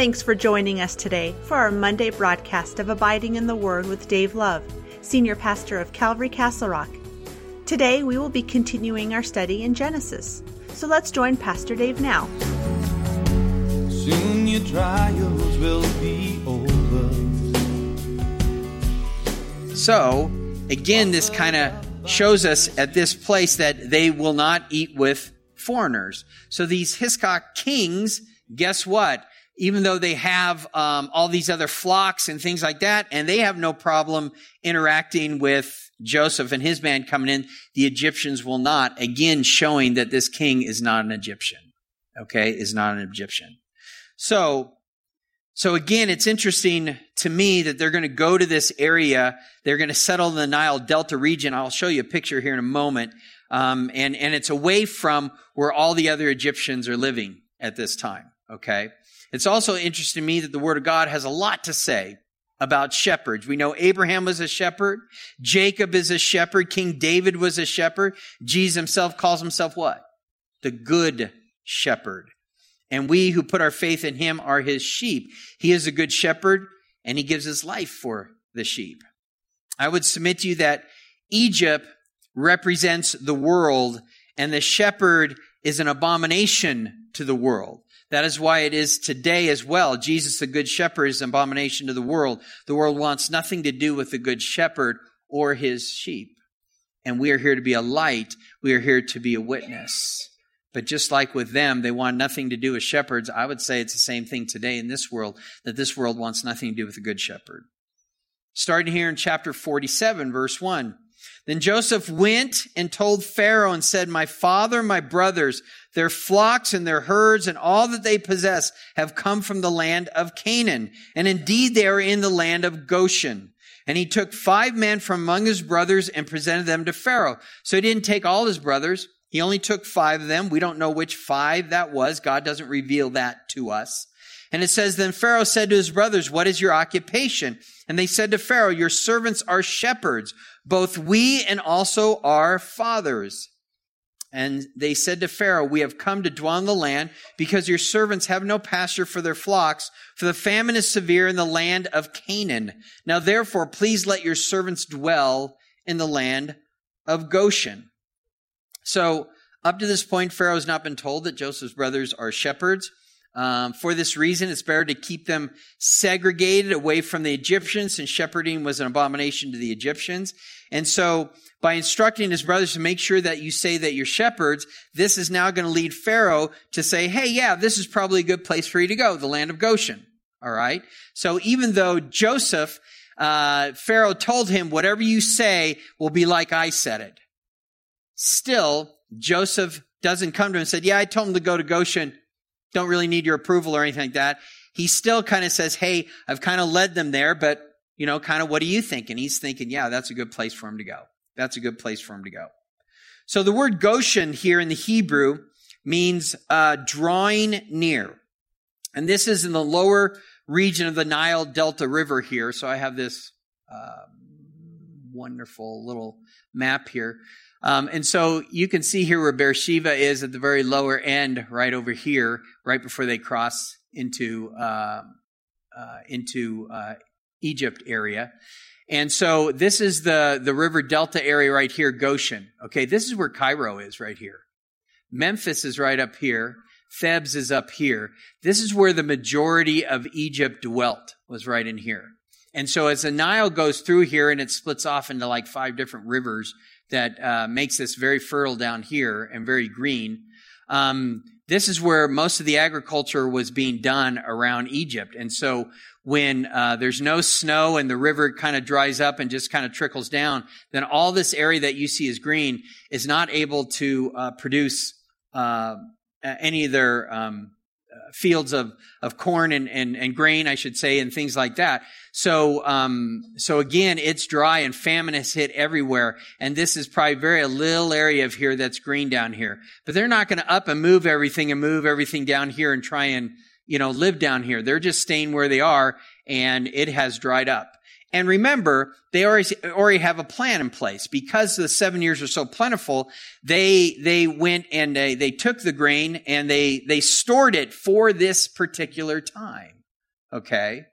Thanks for joining us today for our Monday broadcast of Abiding in the Word with Dave Love, Senior Pastor of Calvary Castle Rock. Today we will be continuing our study in Genesis. So let's join Pastor Dave now. Soon your trials will be over. So, again, this kind of shows us at this place that they will not eat with foreigners. So these Hyksos kings, guess what? Even though they have um, all these other flocks and things like that, and they have no problem interacting with Joseph and his band coming in, the Egyptians will not. Again, showing that this king is not an Egyptian. Okay, is not an Egyptian. So, so again, it's interesting to me that they're going to go to this area. They're going to settle in the Nile Delta region. I'll show you a picture here in a moment. Um, and, and it's away from where all the other Egyptians are living at this time. Okay. It's also interesting to me that the Word of God has a lot to say about shepherds. We know Abraham was a shepherd. Jacob is a shepherd. King David was a shepherd. Jesus himself calls himself what? The good shepherd. And we who put our faith in him are his sheep. He is a good shepherd and he gives his life for the sheep. I would submit to you that Egypt represents the world and the shepherd is an abomination to the world. That is why it is today as well. Jesus, the good shepherd, is an abomination to the world. The world wants nothing to do with the good shepherd or his sheep. And we are here to be a light. We are here to be a witness. But just like with them, they want nothing to do with shepherds. I would say it's the same thing today in this world, that this world wants nothing to do with the good shepherd. Starting here in chapter 47, verse 1. Then Joseph went and told Pharaoh and said, My father, my brothers, their flocks and their herds and all that they possess have come from the land of Canaan. And indeed they are in the land of Goshen. And he took five men from among his brothers and presented them to Pharaoh. So he didn't take all his brothers. He only took five of them. We don't know which five that was. God doesn't reveal that to us. And it says, Then Pharaoh said to his brothers, What is your occupation? And they said to Pharaoh, Your servants are shepherds, both we and also our fathers. And they said to Pharaoh, We have come to dwell in the land because your servants have no pasture for their flocks, for the famine is severe in the land of Canaan. Now therefore, please let your servants dwell in the land of Goshen. So, up to this point, Pharaoh has not been told that Joseph's brothers are shepherds. Um, for this reason, it's better to keep them segregated away from the Egyptians, since shepherding was an abomination to the Egyptians. And so, by instructing his brothers to make sure that you say that you're shepherds, this is now going to lead Pharaoh to say, hey, yeah, this is probably a good place for you to go, the land of Goshen. All right? So even though Joseph, uh, Pharaoh told him, whatever you say will be like I said it. Still, Joseph doesn't come to him and said, yeah, I told him to go to Goshen don't really need your approval or anything like that. He still kind of says, Hey, I've kind of led them there, but you know, kind of what do you think? And he's thinking, yeah, that's a good place for him to go. That's a good place for him to go. So the word Goshen here in the Hebrew means uh, drawing near. And this is in the lower region of the Nile Delta River here. So I have this uh, wonderful little map here. Um, and so you can see here where Beersheba is at the very lower end, right over here, right before they cross into uh, uh, into uh, Egypt area. And so this is the the river delta area right here, Goshen. Okay, this is where Cairo is right here. Memphis is right up here. Thebes is up here. This is where the majority of Egypt dwelt, was right in here. And so as the Nile goes through here and it splits off into like five different rivers, that uh, makes this very fertile down here and very green. Um, this is where most of the agriculture was being done around Egypt. And so when uh, there's no snow and the river kind of dries up and just kind of trickles down, then all this area that you see as green is not able to uh, produce uh, any of their um, fields of, of corn and, and, and grain, I should say, and things like that. So, um, so again, it's dry and famine has hit everywhere. And this is probably very a little area of here that's green down here. But they're not going to up and move everything and move everything down here and try and, you know, live down here. They're just staying where they are and it has dried up. And remember, they already, already have a plan in place. Because the seven years are so plentiful, they, they went and they, they took the grain and they, they stored it for this particular time. Okay.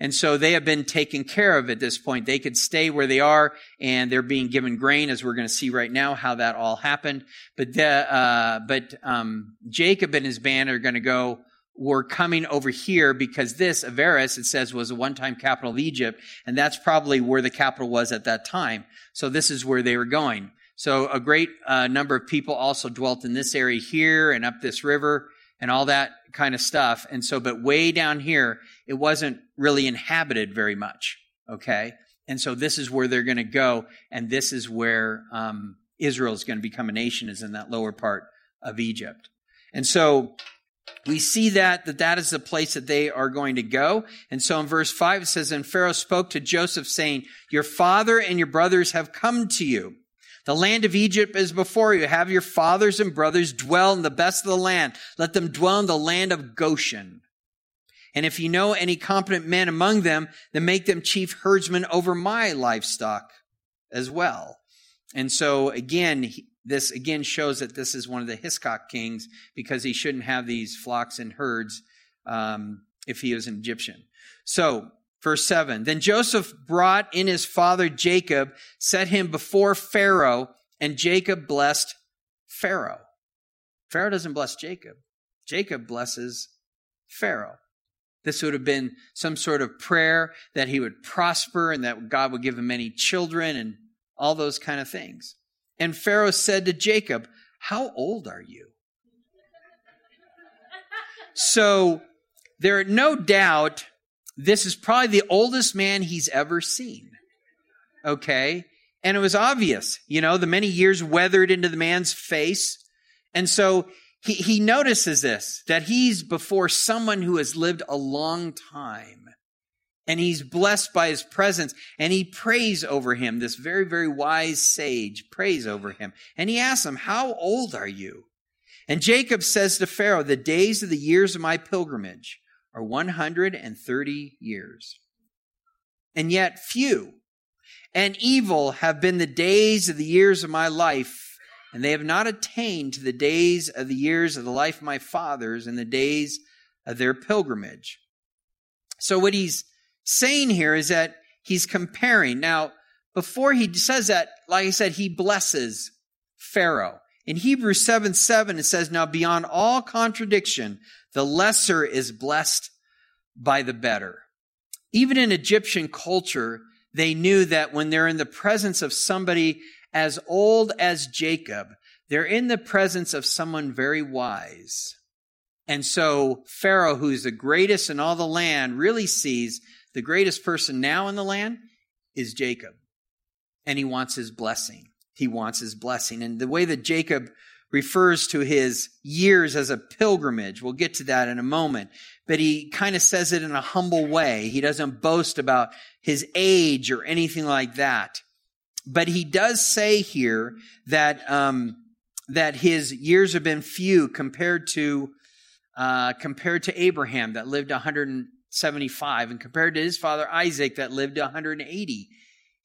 And so they have been taken care of at this point. They could stay where they are and they're being given grain as we're going to see right now how that all happened. But, the, uh, but, um, Jacob and his band are going to go, were coming over here because this, Avaris, it says was a one-time capital of Egypt. And that's probably where the capital was at that time. So this is where they were going. So a great uh, number of people also dwelt in this area here and up this river and all that kind of stuff. And so, but way down here, it wasn't really inhabited very much. Okay. And so this is where they're going to go. And this is where um, Israel is going to become a nation, is in that lower part of Egypt. And so we see that, that that is the place that they are going to go. And so in verse 5 it says, And Pharaoh spoke to Joseph, saying, Your father and your brothers have come to you. The land of Egypt is before you. Have your fathers and brothers dwell in the best of the land. Let them dwell in the land of Goshen. And if you know any competent men among them, then make them chief herdsmen over my livestock as well. And so again, this again shows that this is one of the Hyksos kings because he shouldn't have these flocks and herds um, if he was an Egyptian. So Verse 7 Then Joseph brought in his father Jacob, set him before Pharaoh, and Jacob blessed Pharaoh. Pharaoh doesn't bless Jacob, Jacob blesses Pharaoh. This would have been some sort of prayer that he would prosper and that God would give him many children and all those kind of things. And Pharaoh said to Jacob, How old are you? So there, no doubt, this is probably the oldest man he's ever seen. Okay? And it was obvious, you know, the many years weathered into the man's face. And so he, he notices this, that he's before someone who has lived a long time. And he's blessed by his presence. And he prays over him. This very, very wise sage prays over him. And he asks him, How old are you? And Jacob says to Pharaoh, The days of the years of my pilgrimage are 130 years. And yet few and evil have been the days of the years of my life, and they have not attained to the days of the years of the life of my fathers and the days of their pilgrimage. So what he's saying here is that he's comparing. Now, before he says that, like I said, he blesses Pharaoh. In Hebrews 7 7, it says, Now beyond all contradiction, the lesser is blessed by the better. Even in Egyptian culture, they knew that when they're in the presence of somebody as old as Jacob, they're in the presence of someone very wise. And so Pharaoh, who's the greatest in all the land, really sees the greatest person now in the land is Jacob. And he wants his blessing. He wants his blessing. And the way that Jacob refers to his years as a pilgrimage. We'll get to that in a moment. But he kind of says it in a humble way. He doesn't boast about his age or anything like that. But he does say here that, um, that his years have been few compared to, uh, compared to Abraham that lived 175 and compared to his father Isaac that lived 180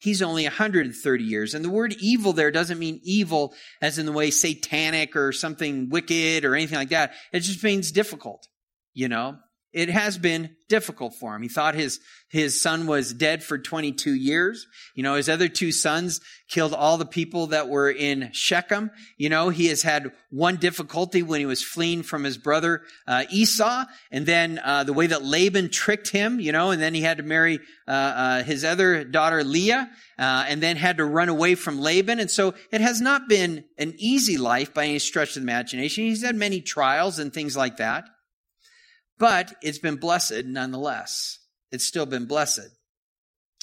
he's only 130 years. And the word evil there doesn't mean evil as in the way satanic or something wicked or anything like that. It just means difficult, you know? It has been difficult for him. He thought his, his son was dead for 22 years. You know, his other two sons killed all the people that were in Shechem. You know, he has had one difficulty when he was fleeing from his brother uh, Esau, and then uh, the way that Laban tricked him, you know, and then he had to marry uh, uh his other daughter Leah, uh, and then had to run away from Laban. And so it has not been an easy life by any stretch of the imagination. He's had many trials and things like that. But it's been blessed nonetheless. It's still been blessed.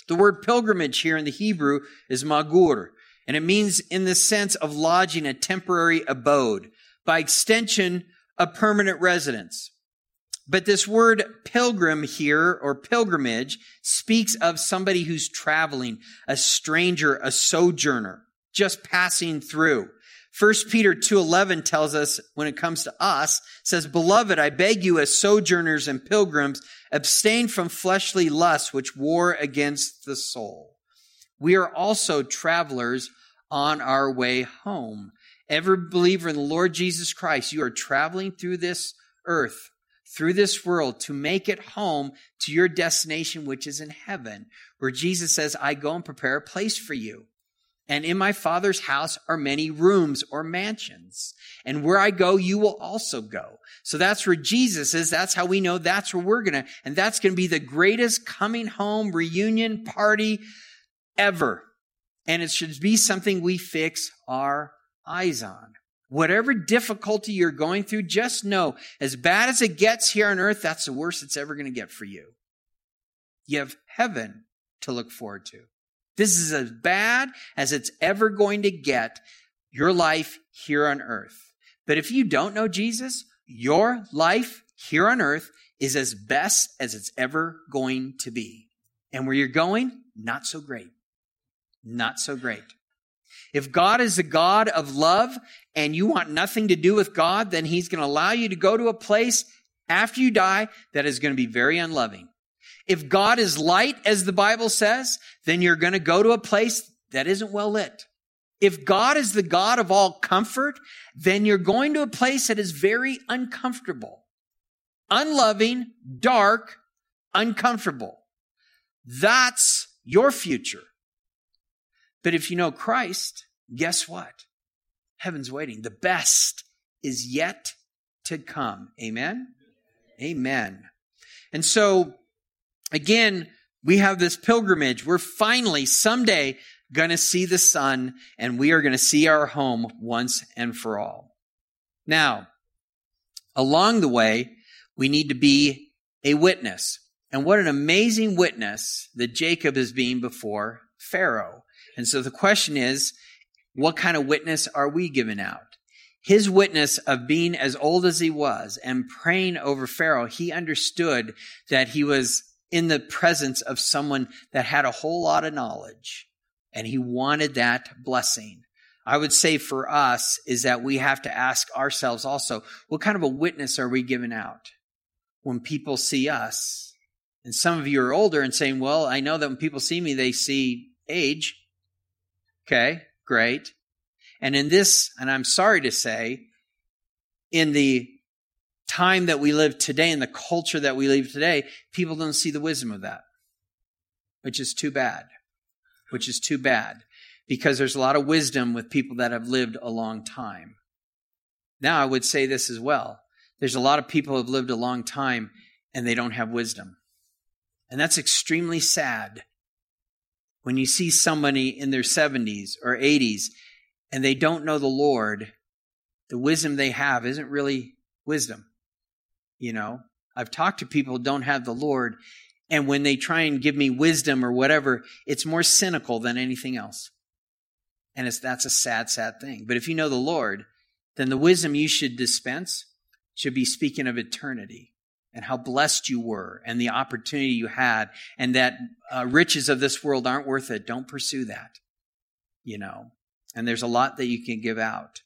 The word pilgrimage here in the Hebrew is magur, and it means in the sense of lodging a temporary abode, by extension, a permanent residence. But this word pilgrim here, or pilgrimage, speaks of somebody who's traveling, a stranger, a sojourner, just passing through. 1 Peter 2:11 tells us when it comes to us says beloved I beg you as sojourners and pilgrims abstain from fleshly lusts which war against the soul. We are also travelers on our way home. Every believer in the Lord Jesus Christ, you are traveling through this earth through this world to make it home to your destination, which is in heaven, where Jesus says, I go and prepare a place for you. And in my father's house are many rooms or mansions. And where I go, you will also go. So that's where Jesus is. That's how we know that's where we're going to, and that's going to be the greatest coming home reunion party ever. And it should be something we fix our eyes on. Whatever difficulty you're going through, just know as bad as it gets here on earth, that's the worst it's ever going to get for you. You have heaven to look forward to. This is as bad as it's ever going to get your life here on earth. But if you don't know Jesus, your life here on earth is as best as it's ever going to be. And where you're going, not so great. Not so great. If God is a God of love and you want nothing to do with God, then He's going to allow you to go to a place after you die that is going to be very unloving. If God is light, as the Bible says, then you're going to go to a place that isn't well lit. If God is the God of all comfort, then you're going to a place that is very uncomfortable, unloving, dark, uncomfortable. That's your future. But if you know Christ, guess what? Heaven's waiting. The best is yet to come. Amen? Amen. And so again, we have this pilgrimage. We're finally someday going to see the sun and we are going to see our home once and for all. Now, along the way, we need to be a witness. And what an amazing witness that Jacob is being before Pharaoh. And so the question is, what kind of witness are we giving out? His witness of being as old as he was and praying over Pharaoh, he understood that he was in the presence of someone that had a whole lot of knowledge and he wanted that blessing. I would say for us is that we have to ask ourselves also, what kind of a witness are we giving out when people see us? And some of you are older and saying, well, I know that when people see me, they see age. Okay, great. And in this, and I'm sorry to say, in the time that we live today and the culture that we live today, people don't see the wisdom of that, which is too bad, which is too bad because there's a lot of wisdom with people that have lived a long time. Now, I would say this as well. There's a lot of people who have lived a long time and they don't have wisdom. And that's extremely sad when you see somebody in their 70s or 80s and they don't know the Lord. The wisdom they have isn't really wisdom. You know, I've talked to people who don't have the Lord, and when they try and give me wisdom or whatever, it's more cynical than anything else. And it's, that's a sad, sad thing. But if you know the Lord, then the wisdom you should dispense should be speaking of eternity and how blessed you were and the opportunity you had and that uh, riches of this world aren't worth it. Don't pursue that, you know. And there's a lot that you can give out.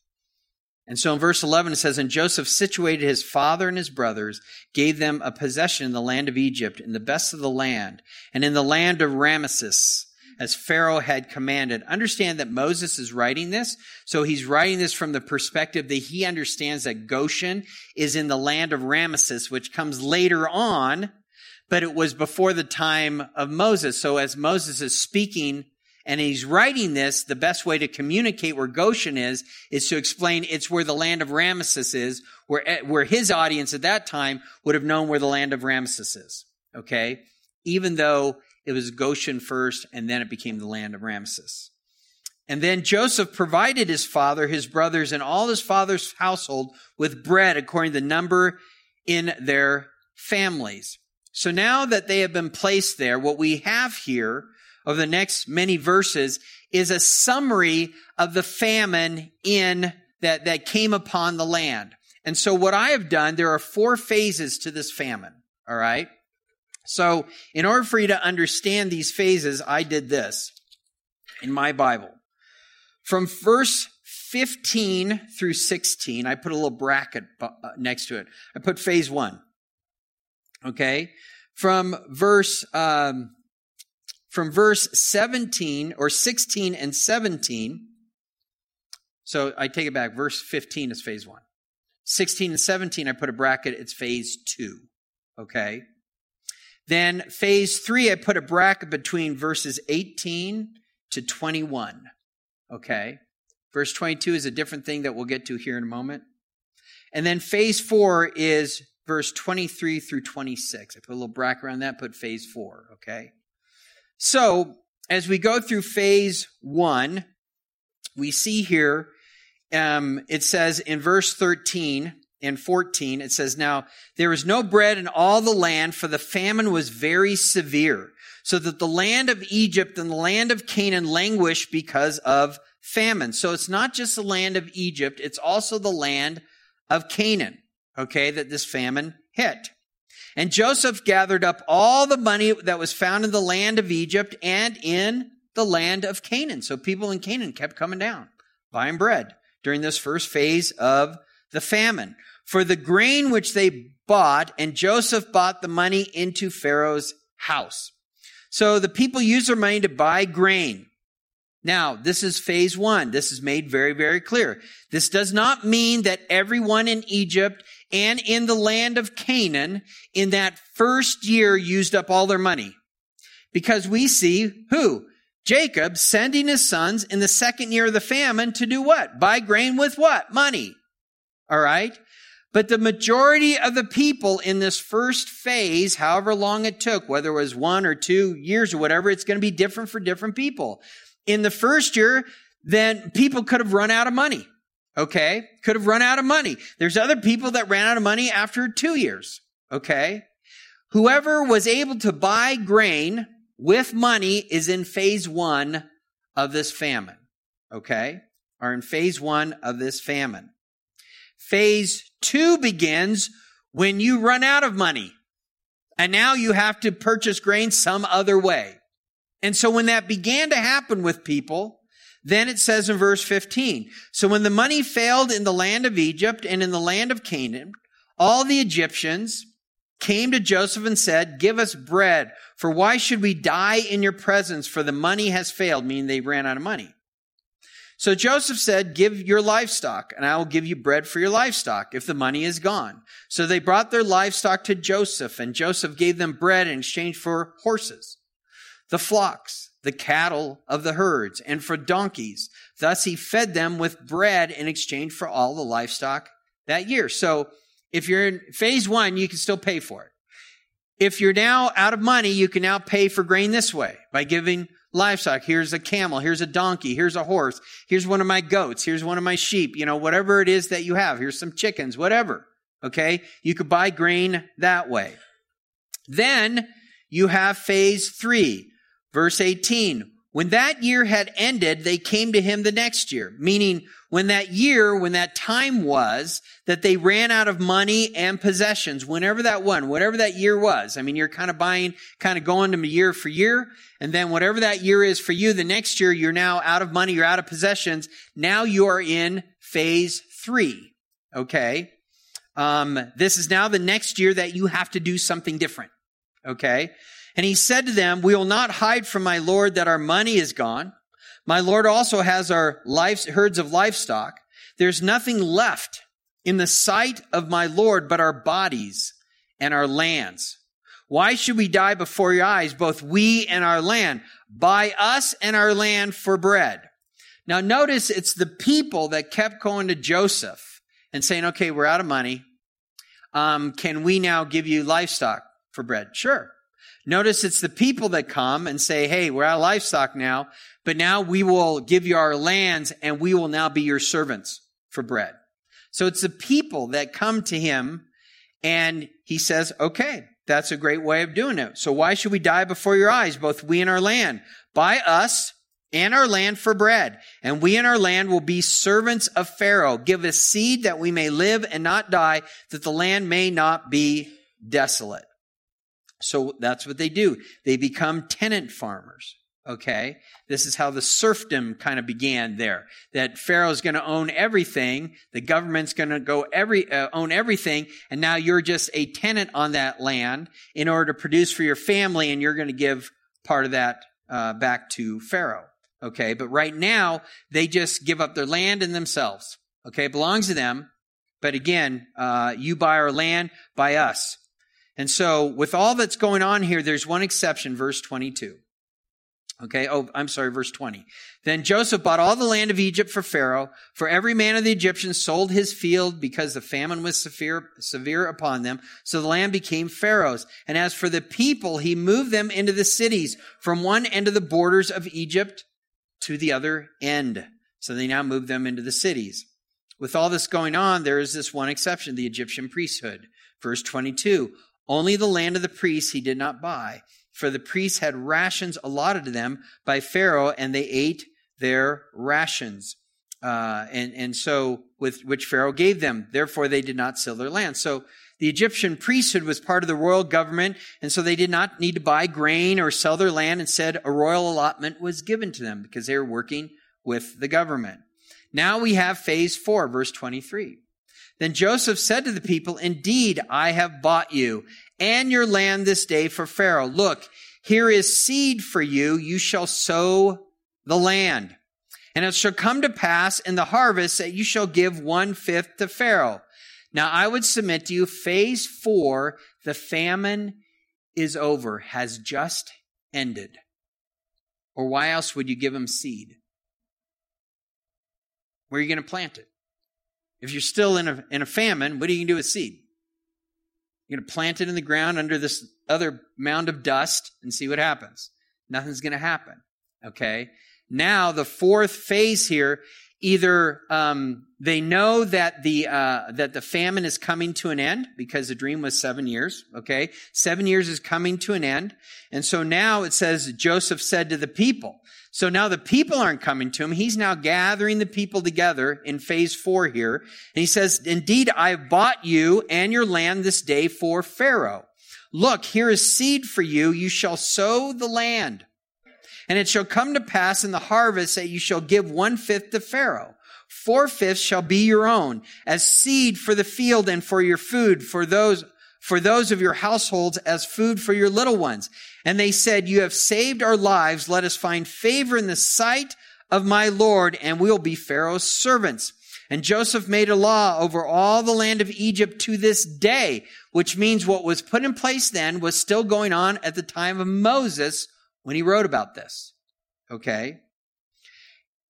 And so in verse 11 it says, And Joseph situated his father and his brothers, gave them a possession in the land of Egypt, in the best of the land, and in the land of Ramesses, as Pharaoh had commanded. Understand that Moses is writing this. So he's writing this from the perspective that he understands that Goshen is in the land of Ramesses, which comes later on, but it was before the time of Moses. So as Moses is speaking and he's writing this, the best way to communicate where Goshen is, is to explain it's where the land of Ramesses is, where, eh, where his audience at that time would have known where the land of Ramesses is. Okay? Even though it was Goshen first and then it became the land of Ramesses. And then Joseph provided his father, his brothers, and all his father's household with bread according to the number in their families. So now that they have been placed there, what we have here of the next many verses is a summary of the famine in that, that came upon the land. And so what I have done, there are four phases to this famine. All right. So in order for you to understand these phases, I did this in my Bible. From verse 15 through 16, I put a little bracket uh, next to it. I put phase one. Okay. From verse, um, from verse 17 or 16 and 17. So I take it back. Verse 15 is phase one. 16 and 17, I put a bracket, it's phase two. Okay. Then phase three, I put a bracket between verses 18 to 21. Okay. Verse 22 is a different thing that we'll get to here in a moment. And then phase four is verse 23 through 26. I put a little bracket around that, put phase four. Okay. So as we go through phase one, we see here, um, it says in verse 13 and 14, it says, Now there was no bread in all the land, for the famine was very severe, so that the land of Egypt and the land of Canaan languished because of famine. So it's not just the land of Egypt, it's also the land of Canaan, okay, that this famine hit. And Joseph gathered up all the money that was found in the land of Egypt and in the land of Canaan. So people in Canaan kept coming down, buying bread during this first phase of the famine. For the grain which they bought, and Joseph bought the money into Pharaoh's house. So the people used their money to buy grain. Now, this is phase one. This is made very, very clear. This does not mean that everyone in Egypt and in the land of Canaan in that first year used up all their money. Because we see who? Jacob sending his sons in the second year of the famine to do what? Buy grain with what? Money. All right. But the majority of the people in this first phase, however long it took, whether it was one or two years or whatever, it's going to be different for different people. In the first year, then people could have run out of money. Okay. Could have run out of money. There's other people that ran out of money after two years. Okay. Whoever was able to buy grain with money is in phase one of this famine. Okay. Are in phase one of this famine. Phase two begins when you run out of money. And now you have to purchase grain some other way. And so when that began to happen with people, then it says in verse 15, so when the money failed in the land of Egypt and in the land of Canaan, all the Egyptians came to Joseph and said, give us bread, for why should we die in your presence? For the money has failed, meaning they ran out of money. So Joseph said, give your livestock and I will give you bread for your livestock if the money is gone. So they brought their livestock to Joseph and Joseph gave them bread in exchange for horses, the flocks, the cattle of the herds, and for donkeys. Thus he fed them with bread in exchange for all the livestock that year. So if you're in phase one, you can still pay for it. If you're now out of money, you can now pay for grain this way by giving livestock. Here's a camel. Here's a donkey. Here's a horse. Here's one of my goats. Here's one of my sheep. You know, whatever it is that you have. Here's some chickens, whatever. Okay. You could buy grain that way. Then you have phase three. Verse 18, when that year had ended, they came to him the next year, meaning when that year, when that time was that they ran out of money and possessions, whenever that one, whatever that year was. I mean, you're kind of buying, kind of going to year for year. And then whatever that year is for you, the next year, you're now out of money, you're out of possessions. Now you are in phase three. Okay. Um, this is now the next year that you have to do something different. Okay. And he said to them, we will not hide from my Lord that our money is gone. My Lord also has our life, herds of livestock. There's nothing left in the sight of my Lord but our bodies and our lands. Why should we die before your eyes, both we and our land? Buy us and our land for bread. Now notice it's the people that kept going to Joseph and saying, okay, we're out of money. Um, can we now give you livestock for bread? Sure. Notice it's the people that come and say, Hey, we're out of livestock now, but now we will give you our lands and we will now be your servants for bread. So it's the people that come to him and he says, okay, that's a great way of doing it. So why should we die before your eyes, both we and our land? Buy us and our land for bread, and we and our land will be servants of Pharaoh. Give us seed that we may live and not die, that the land may not be desolate. So that's what they do. They become tenant farmers. Okay. This is how the serfdom kind of began there. That Pharaoh's going to own everything. The government's going to go every, uh, own everything. And now you're just a tenant on that land in order to produce for your family. And you're going to give part of that, uh, back to Pharaoh. Okay. But right now they just give up their land and themselves. Okay. It belongs to them But again, uh, you buy our land, buy us. And so with all that's going on here, there's one exception, verse 22. Okay. Oh, I'm sorry, verse 20. Then Joseph bought all the land of Egypt for Pharaoh, for every man of the Egyptians sold his field because the famine was severe, severe upon them. So the land became Pharaoh's. And as for the people, he moved them into the cities from one end of the borders of Egypt to the other end. So they now moved them into the cities. With all this going on, there is this one exception, the Egyptian priesthood. Verse 22. Only the land of the priests he did not buy for the priests had rations allotted to them by Pharaoh, and they ate their rations. Uh, and, and so, with which Pharaoh gave them. Therefore, they did not sell their land. So, the Egyptian priesthood was part of the royal government, and so they did not need to buy grain or sell their land. Instead, a royal allotment was given to them because they were working with the government. Now we have phase four, verse 23. Then Joseph said to the people, Indeed, I have bought you and your land this day for Pharaoh. Look, here is seed for you. You shall sow the land. And it shall come to pass in the harvest that you shall give one fifth to Pharaoh. Now I would submit to you, phase four, the famine is over, has just ended. Or why else would you give him seed? Where are you going to plant it? If you're still in a, in a famine, what are you going to do with seed? You're going to plant it in the ground under this other mound of dust and see what happens. Nothing's going to happen. Okay. Now the fourth phase here, either um, they know that the uh, that the famine is coming to an end because the dream was seven years. Okay, seven years is coming to an end, and so now it says Joseph said to the people. So now the people aren't coming to him. He's now gathering the people together in phase four here. And he says, indeed, I have bought you and your land this day for Pharaoh. Look, here is seed for you. You shall sow the land. And it shall come to pass in the harvest that you shall give one fifth to Pharaoh. Four fifths shall be your own as seed for the field and for your food, for those for those of your households as food for your little ones. And they said, You have saved our lives. Let us find favor in the sight of my Lord, and we'll be Pharaoh's servants. And Joseph made a law over all the land of Egypt to this day, which means what was put in place then was still going on at the time of Moses when he wrote about this. Okay?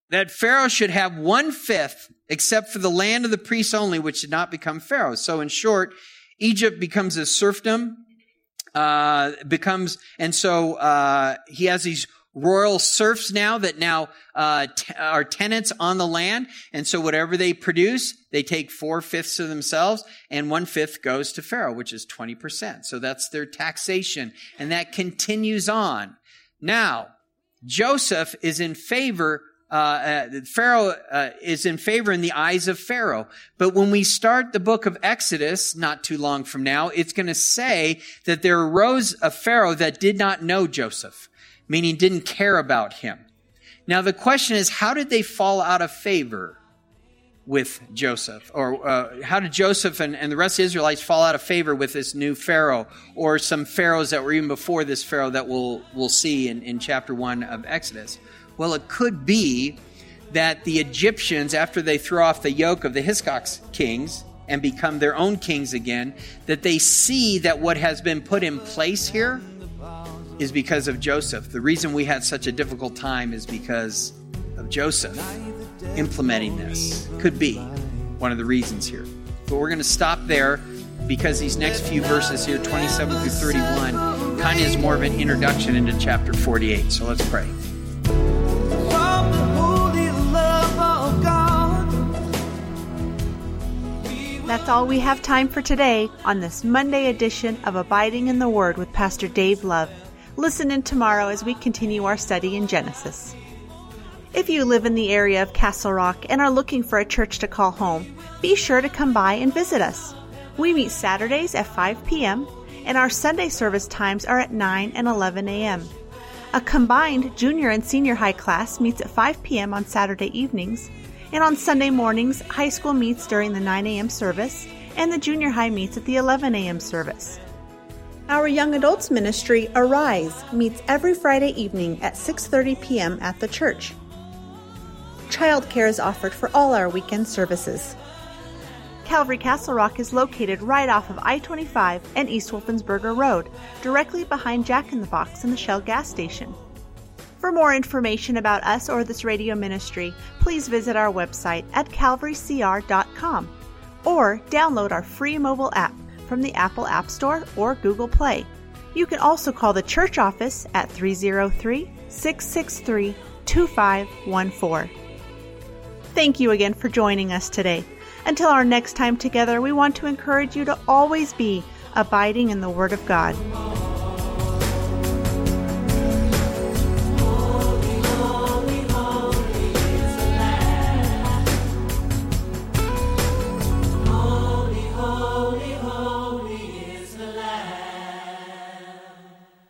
That Pharaoh should have one fifth except for the land of the priests only, which did not become Pharaoh. So in short, Egypt becomes a serfdom, uh, becomes, and so uh, he has these royal serfs now that now uh, t- are tenants on the land, and so whatever they produce, they take four fifths of themselves, and one fifth goes to Pharaoh, which is twenty percent. So that's their taxation, and that continues on. Now, Joseph is in favor uh, uh, Pharaoh uh, is in favor in the eyes of Pharaoh. But when we start the book of Exodus, not too long from now, it's going to say that there arose a Pharaoh that did not know Joseph, meaning didn't care about him. Now the question is, how did they fall out of favor with Joseph? Or uh, how did Joseph and, and the rest of the Israelites fall out of favor with this new Pharaoh or some Pharaohs that were even before this Pharaoh that we'll, we'll see in, in chapter 1 of Exodus? Well, it could be that the Egyptians, after they throw off the yoke of the Hyksos kings and become their own kings again, that they see that what has been put in place here is because of Joseph. The reason we had such a difficult time is because of Joseph implementing this. Could be one of the reasons here. But we're going to stop there because these next few verses here, 27 through 31, kind of is more of an introduction into chapter 48. So let's pray. That's all we have time for today on this Monday edition of Abiding in the Word with Pastor Dave Love. Listen in tomorrow as we continue our study in Genesis. If you live in the area of Castle Rock and are looking for a church to call home, be sure to come by and visit us. We meet Saturdays at 5 p.m., and our Sunday service times are at 9 and 11 a.m. A combined junior and senior high class meets at 5 p.m. on Saturday evenings and on Sunday mornings, high school meets during the 9 a.m. service, and the junior high meets at the 11 a.m. service. Our young adults ministry Arise meets every Friday evening at 6:30 p.m. at the church. Childcare is offered for all our weekend services. Calvary Castle Rock is located right off of I 25 and East Wolfensberger Road, directly behind Jack in the Box and the Shell gas station. For more information about us or this radio ministry, please visit our website at calvarycr.com or download our free mobile app from the Apple App Store or Google Play. You can also call the church office at 303 663 2514. Thank you again for joining us today. Until our next time together, we want to encourage you to always be abiding in the Word of God.